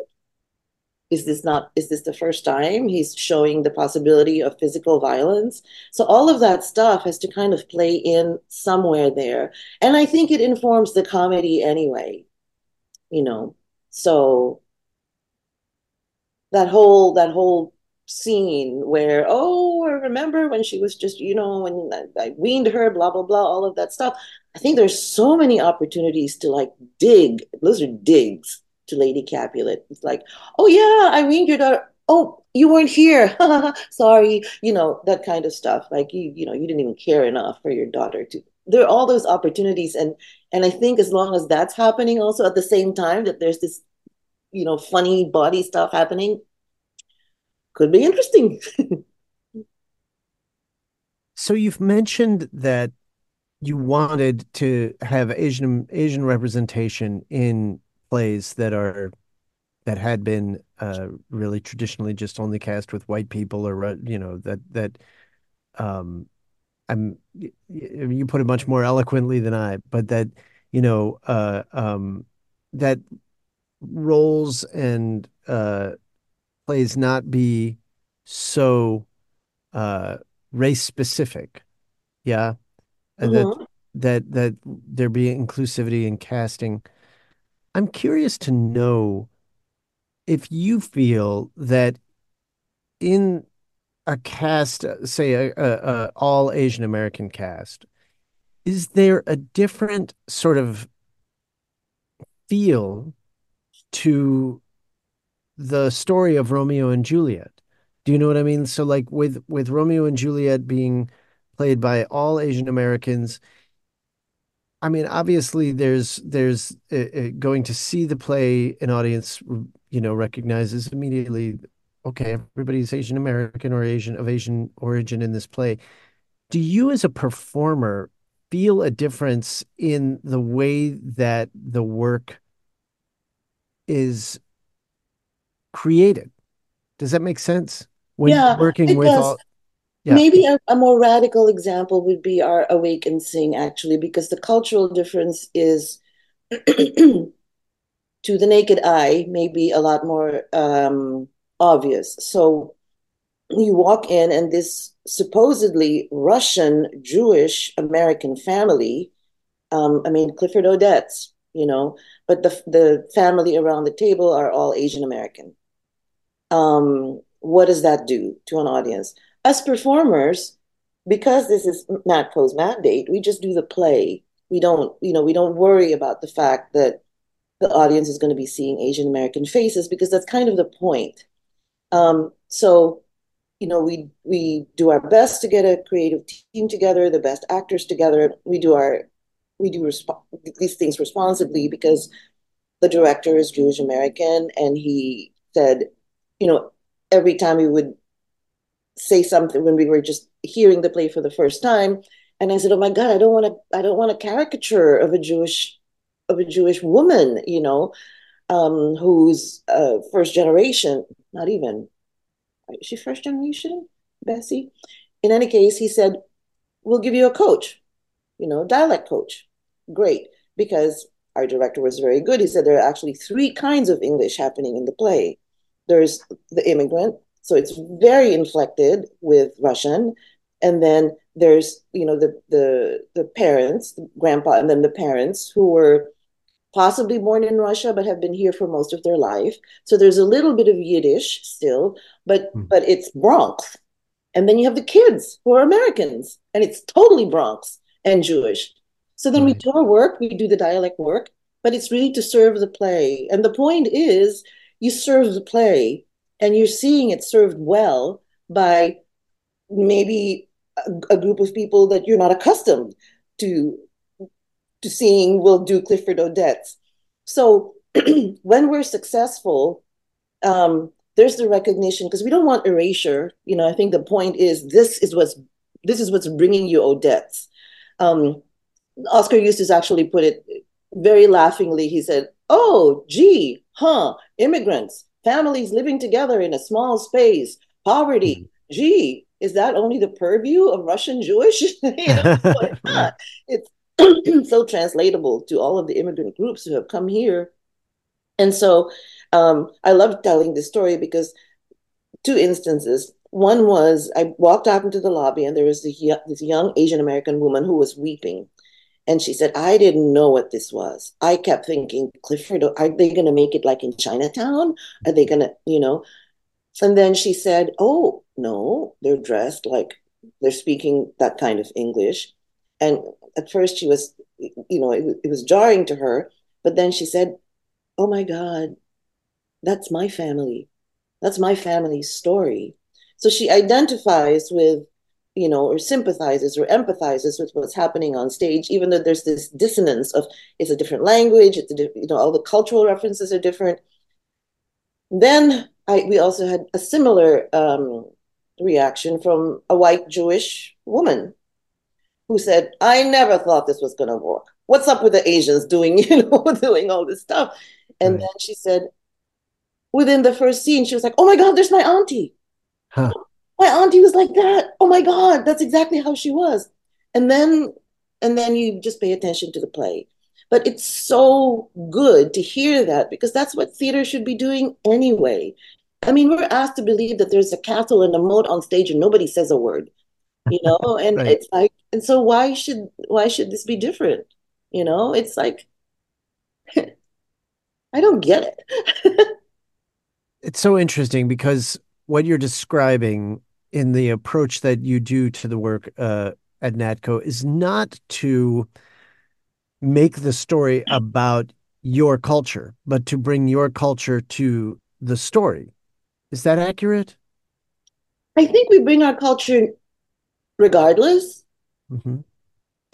Is this not, is this the first time he's showing the possibility of physical violence? So all of that stuff has to kind of play in somewhere there. And I think it informs the comedy anyway, you know. So that whole, that whole scene where, oh, I remember when she was just, you know, when I, I weaned her, blah, blah, blah, all of that stuff. I think there's so many opportunities to like dig. Those are digs to Lady Capulet. It's like, oh, yeah, I weaned your daughter. Oh, you weren't here. *laughs* Sorry. You know, that kind of stuff. Like you, you know, you didn't even care enough for your daughter to there are all those opportunities and and i think as long as that's happening also at the same time that there's this you know funny body stuff happening could be interesting. *laughs* so you've mentioned that you wanted to have Asian Asian representation in plays that are that had been uh, really traditionally just only cast with white people or you know that that um I'm you put it much more eloquently than I but that you know uh um that roles and uh plays not be so uh race specific yeah and mm-hmm. that that that there be inclusivity in casting i'm curious to know if you feel that in a cast, uh, say a, a, a all Asian American cast, is there a different sort of feel to the story of Romeo and Juliet? Do you know what I mean? So like with with Romeo and Juliet being played by all Asian Americans, I mean, obviously, there's there's uh, uh, going to see the play, an audience, you know, recognizes immediately. Okay, everybody's Asian American or Asian of Asian origin in this play. Do you, as a performer, feel a difference in the way that the work is created? Does that make sense? When yeah, working with does. all yeah. Maybe a, a, more radical example would be our Awake and Sing, actually, because the cultural difference is, *clears throat* to the naked eye, maybe a lot more um, obvious. So you walk in, and this supposedly Russian Jewish American family, um, I mean, Clifford Odets, you know, but the, the family around the table are all Asian American. Um, what does that do to an audience? Us performers, because this is not closed mandate, we just do the play. We don't, you know, we don't worry about the fact that the audience is going to be seeing Asian American faces because that's kind of the point. Um, so, you know, we we do our best to get a creative team together, the best actors together. We do our we do resp- these things responsibly because the director is Jewish American, and he said, you know, every time we would say something when we were just hearing the play for the first time. And i said oh my god i don't want to i don't want a caricature of a jewish of a jewish woman you know um who's uh first generation not even is she first generation bessie? In any case he said we'll give you a coach you know dialect coach. Great because our director was very good. He said there are actually three kinds of english happening in the play. There's the immigrant so it's very inflected with Russian. And then there's, you know, the the the parents, the grandpa, and then the parents who were possibly born in Russia but have been here for most of their life. So there's a little bit of Yiddish still, but mm. but it's Bronx. And then you have the kids who are Americans, and it's totally Bronx and Jewish. So then right. we do our work, we do the dialect work, but it's really to serve the play. And the point is, you serve the play and you're seeing it served well by maybe a, a, group of people that you're not accustomed to to seeing will do Clifford Odets. So *clears throat* when we're successful, um, there's the recognition because we don't want erasure. You know, I think the point is this is what's this is what's bringing you Odets. Um, Oskar Eustis actually put it very laughingly. He said, "Oh, gee, huh, immigrants families living together in a small space, poverty. Mm-hmm. Gee, is that only the purview of Russian Jewish? *laughs* know, it's. *laughs* *clears throat* So translatable to all of the immigrant groups who have come here. And so um, I love telling this story because two instances. One was I walked out into the lobby and there was this young Asian American woman who was weeping and she said, I didn't know what this was. I kept thinking, Clifford, are they going to make it like in Chinatown? Are they going to, you know? And then she said, Oh, no, they're dressed like they're speaking that kind of English. And at first she was, you know, it, it was jarring to her. But then she said, Oh my God, that's my family. That's my family's story. So she identifies with you know, or sympathizes or empathizes with what's happening on stage, even though there's this dissonance of it's a different language, it's a, you know, all the cultural references are different. then I, we also had a similar um, reaction from a white Jewish woman who said, I never thought this was going to work. What's up with the Asians doing, *laughs* you know, doing all this stuff? And right. then she said, within the first scene, she was like, Oh my God, there's my auntie. Huh. My auntie was like that. Oh my God, that's exactly how she was. And then and then you just pay attention to the play. But it's so good to hear that because that's what theater should be doing anyway. I mean, we're asked to believe that there's a castle and a moat on stage and nobody says a word, you know, *laughs* and right. it's like, and so why should why should this be different? You know, it's like *laughs* I don't get it. *laughs* it's so interesting because what you're describing in the approach that you do to the work uh, at NATCO is not to make the story about your culture, but to bring your culture to the story. Is that accurate? I think we bring our culture regardless. Mm-hmm.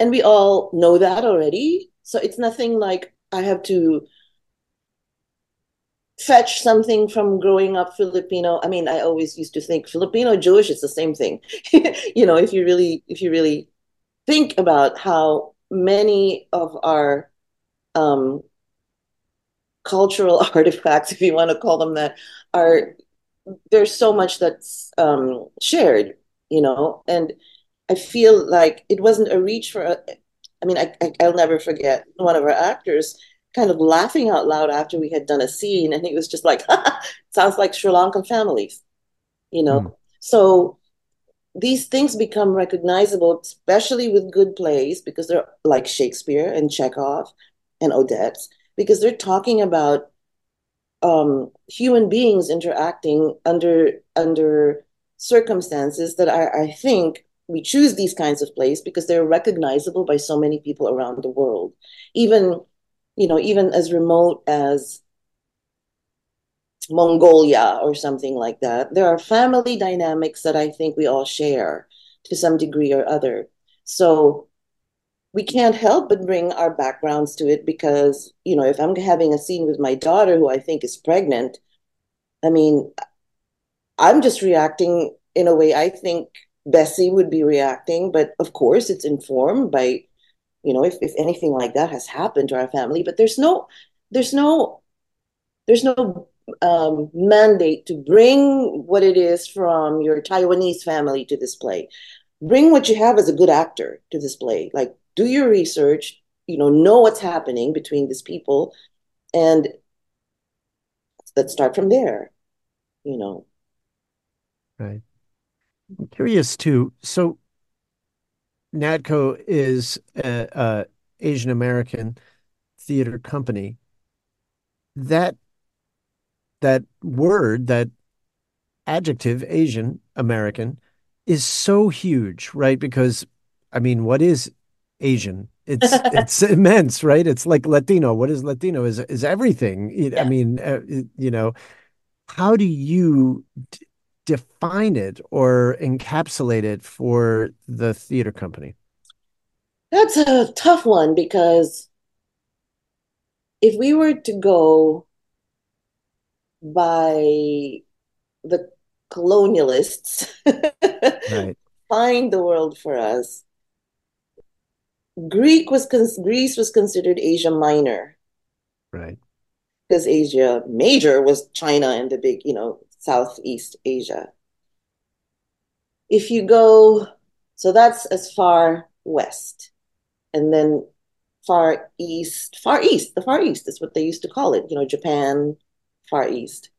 And we all know that already. So it's nothing like I have to fetch something from growing up Filipino. I mean, I always used to think Filipino Jewish is the same thing. *laughs* you know, if you really if you really think about how many of our um, cultural *laughs* artifacts, if you want to call them that, are there's so much that's um, shared, you know, and I feel like it wasn't a reach for. A, I mean, I, I I'll never forget one of our actors kind of laughing out loud after we had done a scene, and he was just like, *laughs* "Sounds like Sri Lankan families," you know. Mm. So these things become recognizable, especially with good plays, because they're like Shakespeare and Chekhov and Odets, because they're talking about um, human beings interacting under under circumstances that I, I think we choose these kinds of plays because they're recognizable by so many people around the world, even you know, even as remote as Mongolia or something like that. There are family dynamics that I think we all share to some degree or other. So we can't help but bring our backgrounds to it because, you know, if I'm having a scene with my daughter who I think is pregnant, I mean, I'm just reacting in a way I think Bessie would be reacting, but of course it's informed by, you know, if, if anything like that has happened to our family, but there's no, there's no, there's no um, mandate to bring what it is from your Taiwanese family to this play. Bring what you have as a good actor to this play. Like, do your research, you know, know what's happening between these people, and let's start from there, you know. Right. I'm curious too. So, NATCO is a, a Asian American theater company. That that word, that adjective, Asian American, is so huge, right? Because I mean, what is Asian? It's *laughs* it's immense, right? It's like Latino. What is Latino? Is is everything? Yeah. I mean, uh, you know, how do you define it or encapsulate it for the theater company? That's a tough one because if we were to go by the colonialists right. *laughs* find the world for us. Greek was Greece was considered Asia Minor, right? Because Asia Major was China and the big, you know, Southeast Asia. If you go, so that's as far west, and then far east, far east, the far east is what they used to call it. You know, Japan, Far East.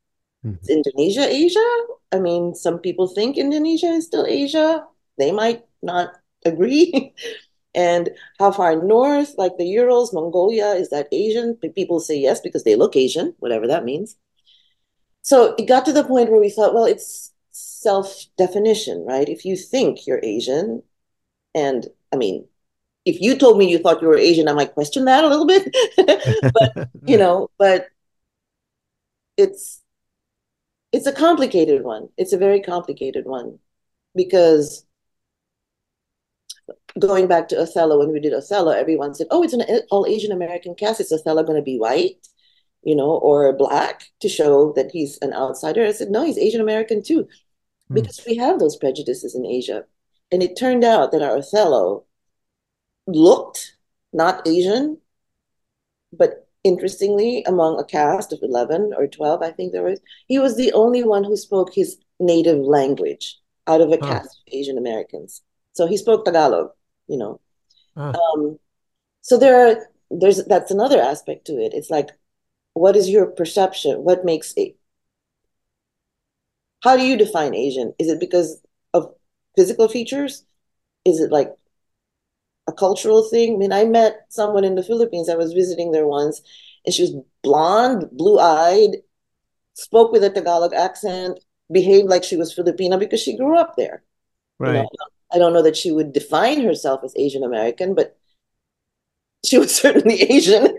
Mm-hmm. Indonesia Asia? I mean, some people think Indonesia is still Asia. They might not agree. *laughs* and how far north, like the Urals, Mongolia, is that Asian? People say yes because they look Asian, whatever that means. So it got to the point where we thought, well, it's self definition, right? If you think you're Asian, and I mean, if you told me you thought you were Asian, I might question that a little bit. *laughs* but, *laughs* you know, but it's it's a complicated one. It's a very complicated one because going back to Othello, when we did Othello, everyone said, "Oh, it's an all Asian American cast. Is Othello going to be white?" You know, or black to show that he's an outsider. I said, no, he's Asian American too, Hmm. because we have those prejudices in Asia. And it turned out that our Othello looked not Asian, but interestingly, among a cast of 11 or 12, I think there was, he was the only one who spoke his native language out of a Huh. cast of Asian Americans. So he spoke Tagalog, you know. Ah. Um, so there are, there's, that's another aspect to it. It's like, what is your perception? What makes it, how do you define Asian? Is it because of physical features? Is it like a cultural thing? I mean, I met someone in the Philippines. I was visiting there once, and she was blonde, blue-eyed, spoke with a Tagalog accent, behaved like she was Filipina because she grew up there. You Right. know, I don't know that she would define herself as Asian American, but she was *laughs* certainly Asian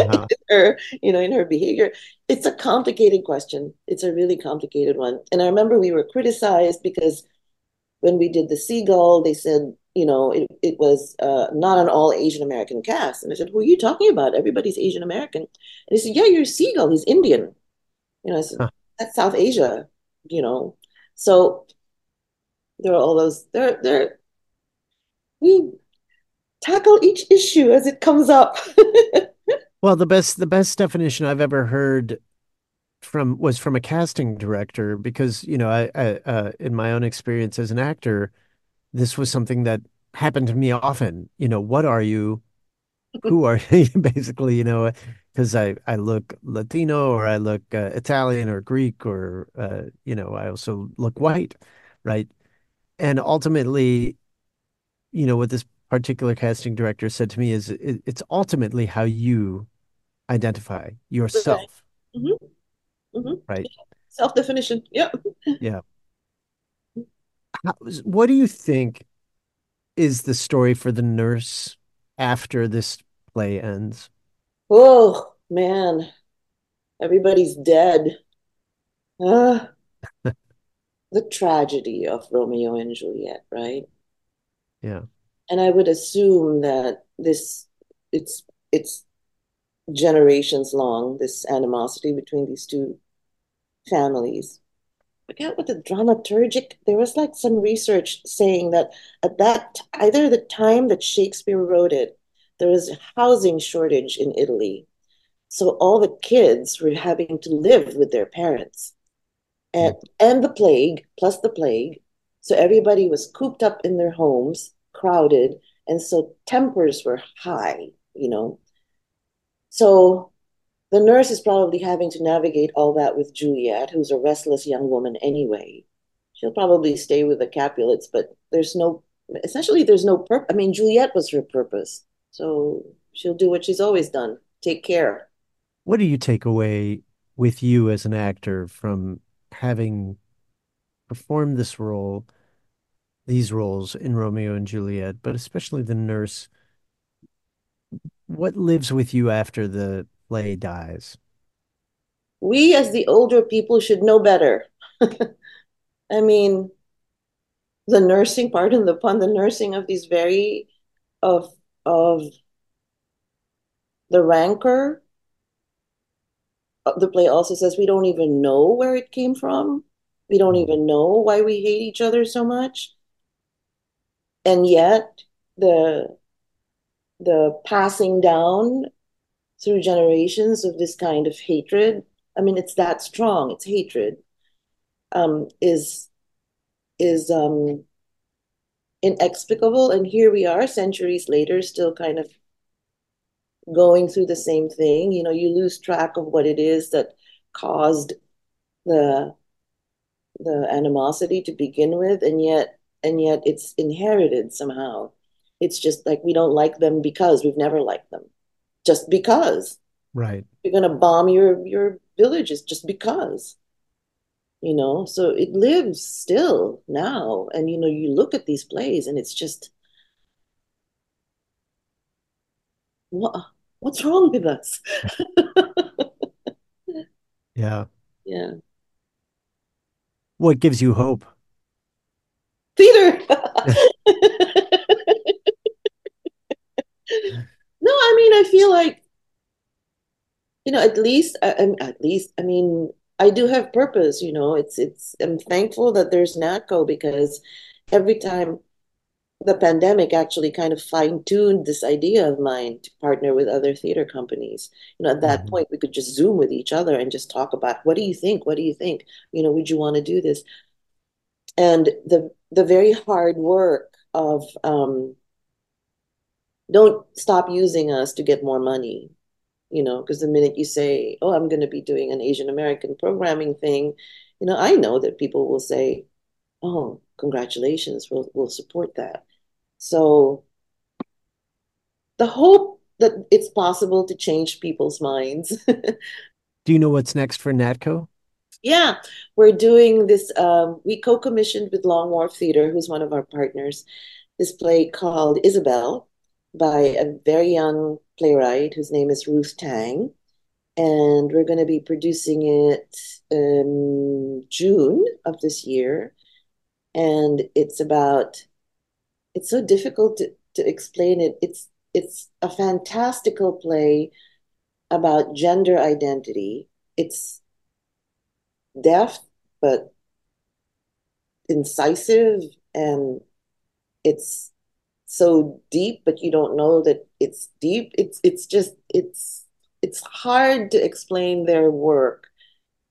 Uh-huh. *laughs* in her, you know, in her behavior. It's a complicated question. It's a really complicated one. And I remember we were criticized because when we did the Seagull, they said, you know, it, it was uh, not an all Asian American cast. And I said, Who are you talking about? Everybody's Asian American. And he said, Yeah, you're Seagull. He's Indian. You know, I said, Huh. That's South Asia, you know. So there are all those, there, there, we tackle each issue as it comes up. *laughs* Well, the best the best definition I've ever heard from was from a casting director because, you know, I, I uh, in my own experience as an actor, this was something that happened to me often. You know, what are you? Who are *laughs* you? Basically, you know, because I I look Latino or I look uh, Italian or Greek or uh, you know, I also look white, right? And ultimately, you know, what this particular casting director said to me is it, it's ultimately how you identify yourself, Mhm. Mhm. right? Self-definition. Yep. *laughs* Yeah. How, what do you think is the story for the nurse after this play ends? Oh, man. Everybody's dead. Ah, *laughs* the tragedy of Romeo and Juliet, right? Yeah. And I would assume that this it's it's generations long, this animosity between these two families. I forget what the dramaturgic, there was like some research saying that at that either the time that Shakespeare wrote it, there was a housing shortage in Italy. So all the kids were having to live with their parents. And and the plague, plus the plague. So everybody was cooped up in their homes, crowded, and so tempers were high, you know. So the nurse is probably having to navigate all that with Juliet, who's a restless young woman anyway. She'll probably stay with the Capulets, but there's no, essentially, there's no purpose. I mean, Juliet was her purpose. So she'll do what she's always done take care. What do you take away with you as an actor from having performed this role, these roles in Romeo and Juliet, but especially the nurse? What lives with you after the play dies? We, as the older people, should know better. *laughs* I mean, the nursing, pardon the pun, the nursing of these very, of, of the rancor. Uh, The play also says we don't even know where it came from. We don't even know why we hate each other so much. And yet, the the passing down through generations of this kind of hatred, I mean, it's that strong, it's hatred, um, is is um, inexplicable. And here we are, centuries later, still kind of going through the same thing. You know, you lose track of what it is that caused the the animosity to begin with, and yet and yet it's inherited somehow. It's just like we don't like them because we've never liked them. Just because Right. you're gonna bomb your your villages just because. You know, so it lives still now. And you know, you look at these plays and it's just what what's wrong with us? *laughs* Yeah. Yeah. What gives you hope? Theater. *laughs* No, I mean, I feel like you know, at least, um, at least, I mean, I do have purpose. You know, it's it's. I'm thankful that there's NATCO because every time the pandemic actually kind of fine tuned this idea of mine to partner with other theater companies. You know, at that mm-hmm. point, we could just Zoom with each other and just talk about what do you think? What do you think? You know, would you want to do this? And the the very hard work of um, don't stop using us to get more money. You know, because the minute you say, "Oh, I'm going to be doing an Asian American programming thing," you know, I know that people will say, "Oh, congratulations, we'll we'll support that." So the hope that it's possible to change people's minds. *laughs* Do you know what's next for NATCO? Yeah, we're doing this. Um, we co commissioned with Long Wharf Theater, who's one of our partners, this play called Isabel by a very young playwright whose name is Ruth Tang. And we're going to be producing it in June of this year. And it's about it's so difficult to, to explain it. It's it's a fantastical play about gender identity. It's deft but incisive and it's so deep but you don't know that it's deep it's it's just it's it's hard to explain their work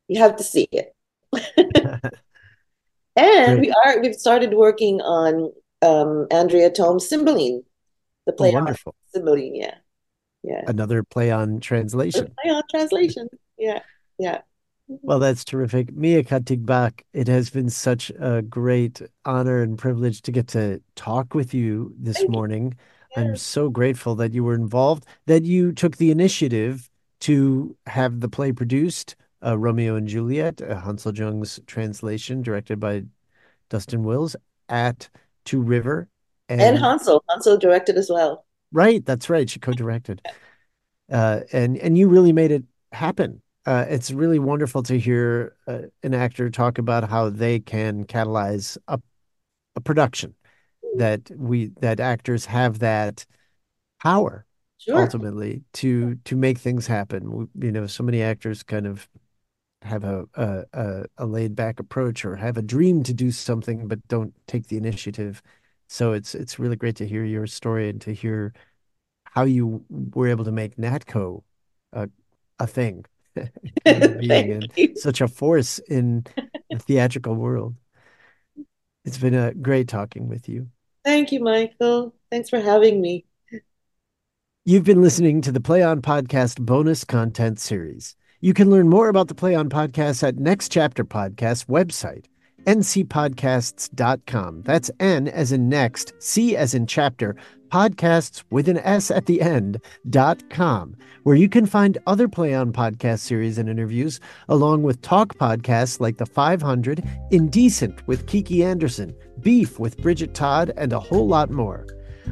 you have to see it *laughs* and we are we've started working on um, Andrea Thome's Cymbeline, the play oh, wonderful. on Cymbeline. Yeah, yeah. Another play on translation. play on translation. Yeah, yeah. Well, that's terrific. Mia Katigbak, it has been such a great honor and privilege to get to talk with you this Thank morning. You. I'm so grateful that you were involved, that you took the initiative to have the play produced, uh, Romeo and Juliet, uh, Hansol Jung's translation, directed by Dustin Wills, at Two River. And, and Hansel. Hansol directed as well. Right. That's right. She co-directed. uh, and and you really made it happen. Uh, it's really wonderful to hear uh, an actor talk about how they can catalyze a, a production that we that actors have that power sure. ultimately to to make things happen. You know, so many actors kind of have a, a, a laid back approach or have a dream to do something but don't take the initiative. So it's it's really great to hear your story and to hear how you were able to make NATCO a a thing, *laughs* *laughs* and such a force in the theatrical world. It's been a great talking with you. Thank you, Michael. Thanks for having me. You've been listening to the Play On Podcast bonus content series. You can learn more about the Play On Podcast at Next Chapter Podcast website, ncpodcasts.com. That's N as in next, C as in chapter, podcasts with an S at the end, dot com, where you can find other Play On podcast series and interviews, along with talk podcasts like The 500, Indecent with Kiki Anderson, Beef with Bridget Todd, and a whole lot more.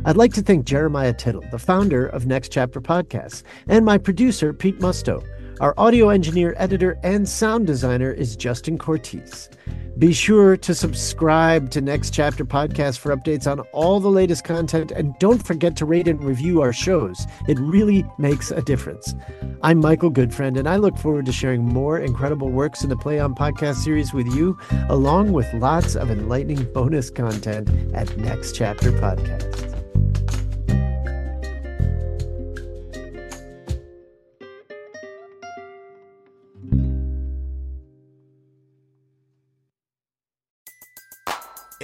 I'd like to thank Jeremiah Tittle, the founder of Next Chapter Podcasts, and my producer, Pete Musto. Our audio engineer, editor, and sound designer is Justin Cortez. Be sure to subscribe to Next Chapter Podcast for updates on all the latest content, and don't forget to rate and review our shows. It really makes a difference. I'm Michael Goodfriend, and I look forward to sharing more incredible works in the Play On podcast series with you, along with lots of enlightening bonus content at Next Chapter Podcast.